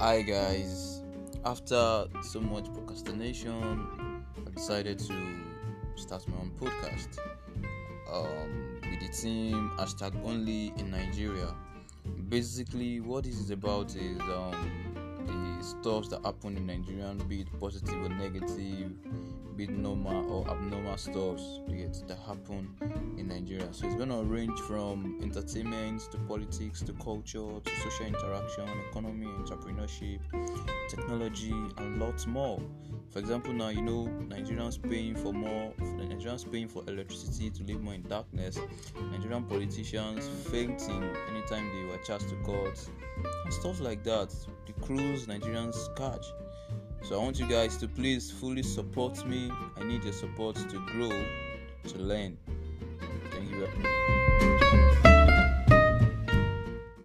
Hi guys, after so much procrastination, I decided to start my own podcast um, with the team hashtag only in Nigeria. Basically, what this is about is um, the stuff that happen in Nigeria, be it positive or negative, be it normal or abnormal stuff that happen in Nigeria. So it's going to range from entertainment to politics to culture to social interaction, economy, technology, and lots more. For example, now you know Nigerians paying for more, Nigerians paying for electricity to live more in darkness, Nigerian politicians fainting anytime they were charged to court, and stuff like that. The cruise Nigerians catch. So I want you guys to please fully support me. I need your support to grow, to learn. Thank you.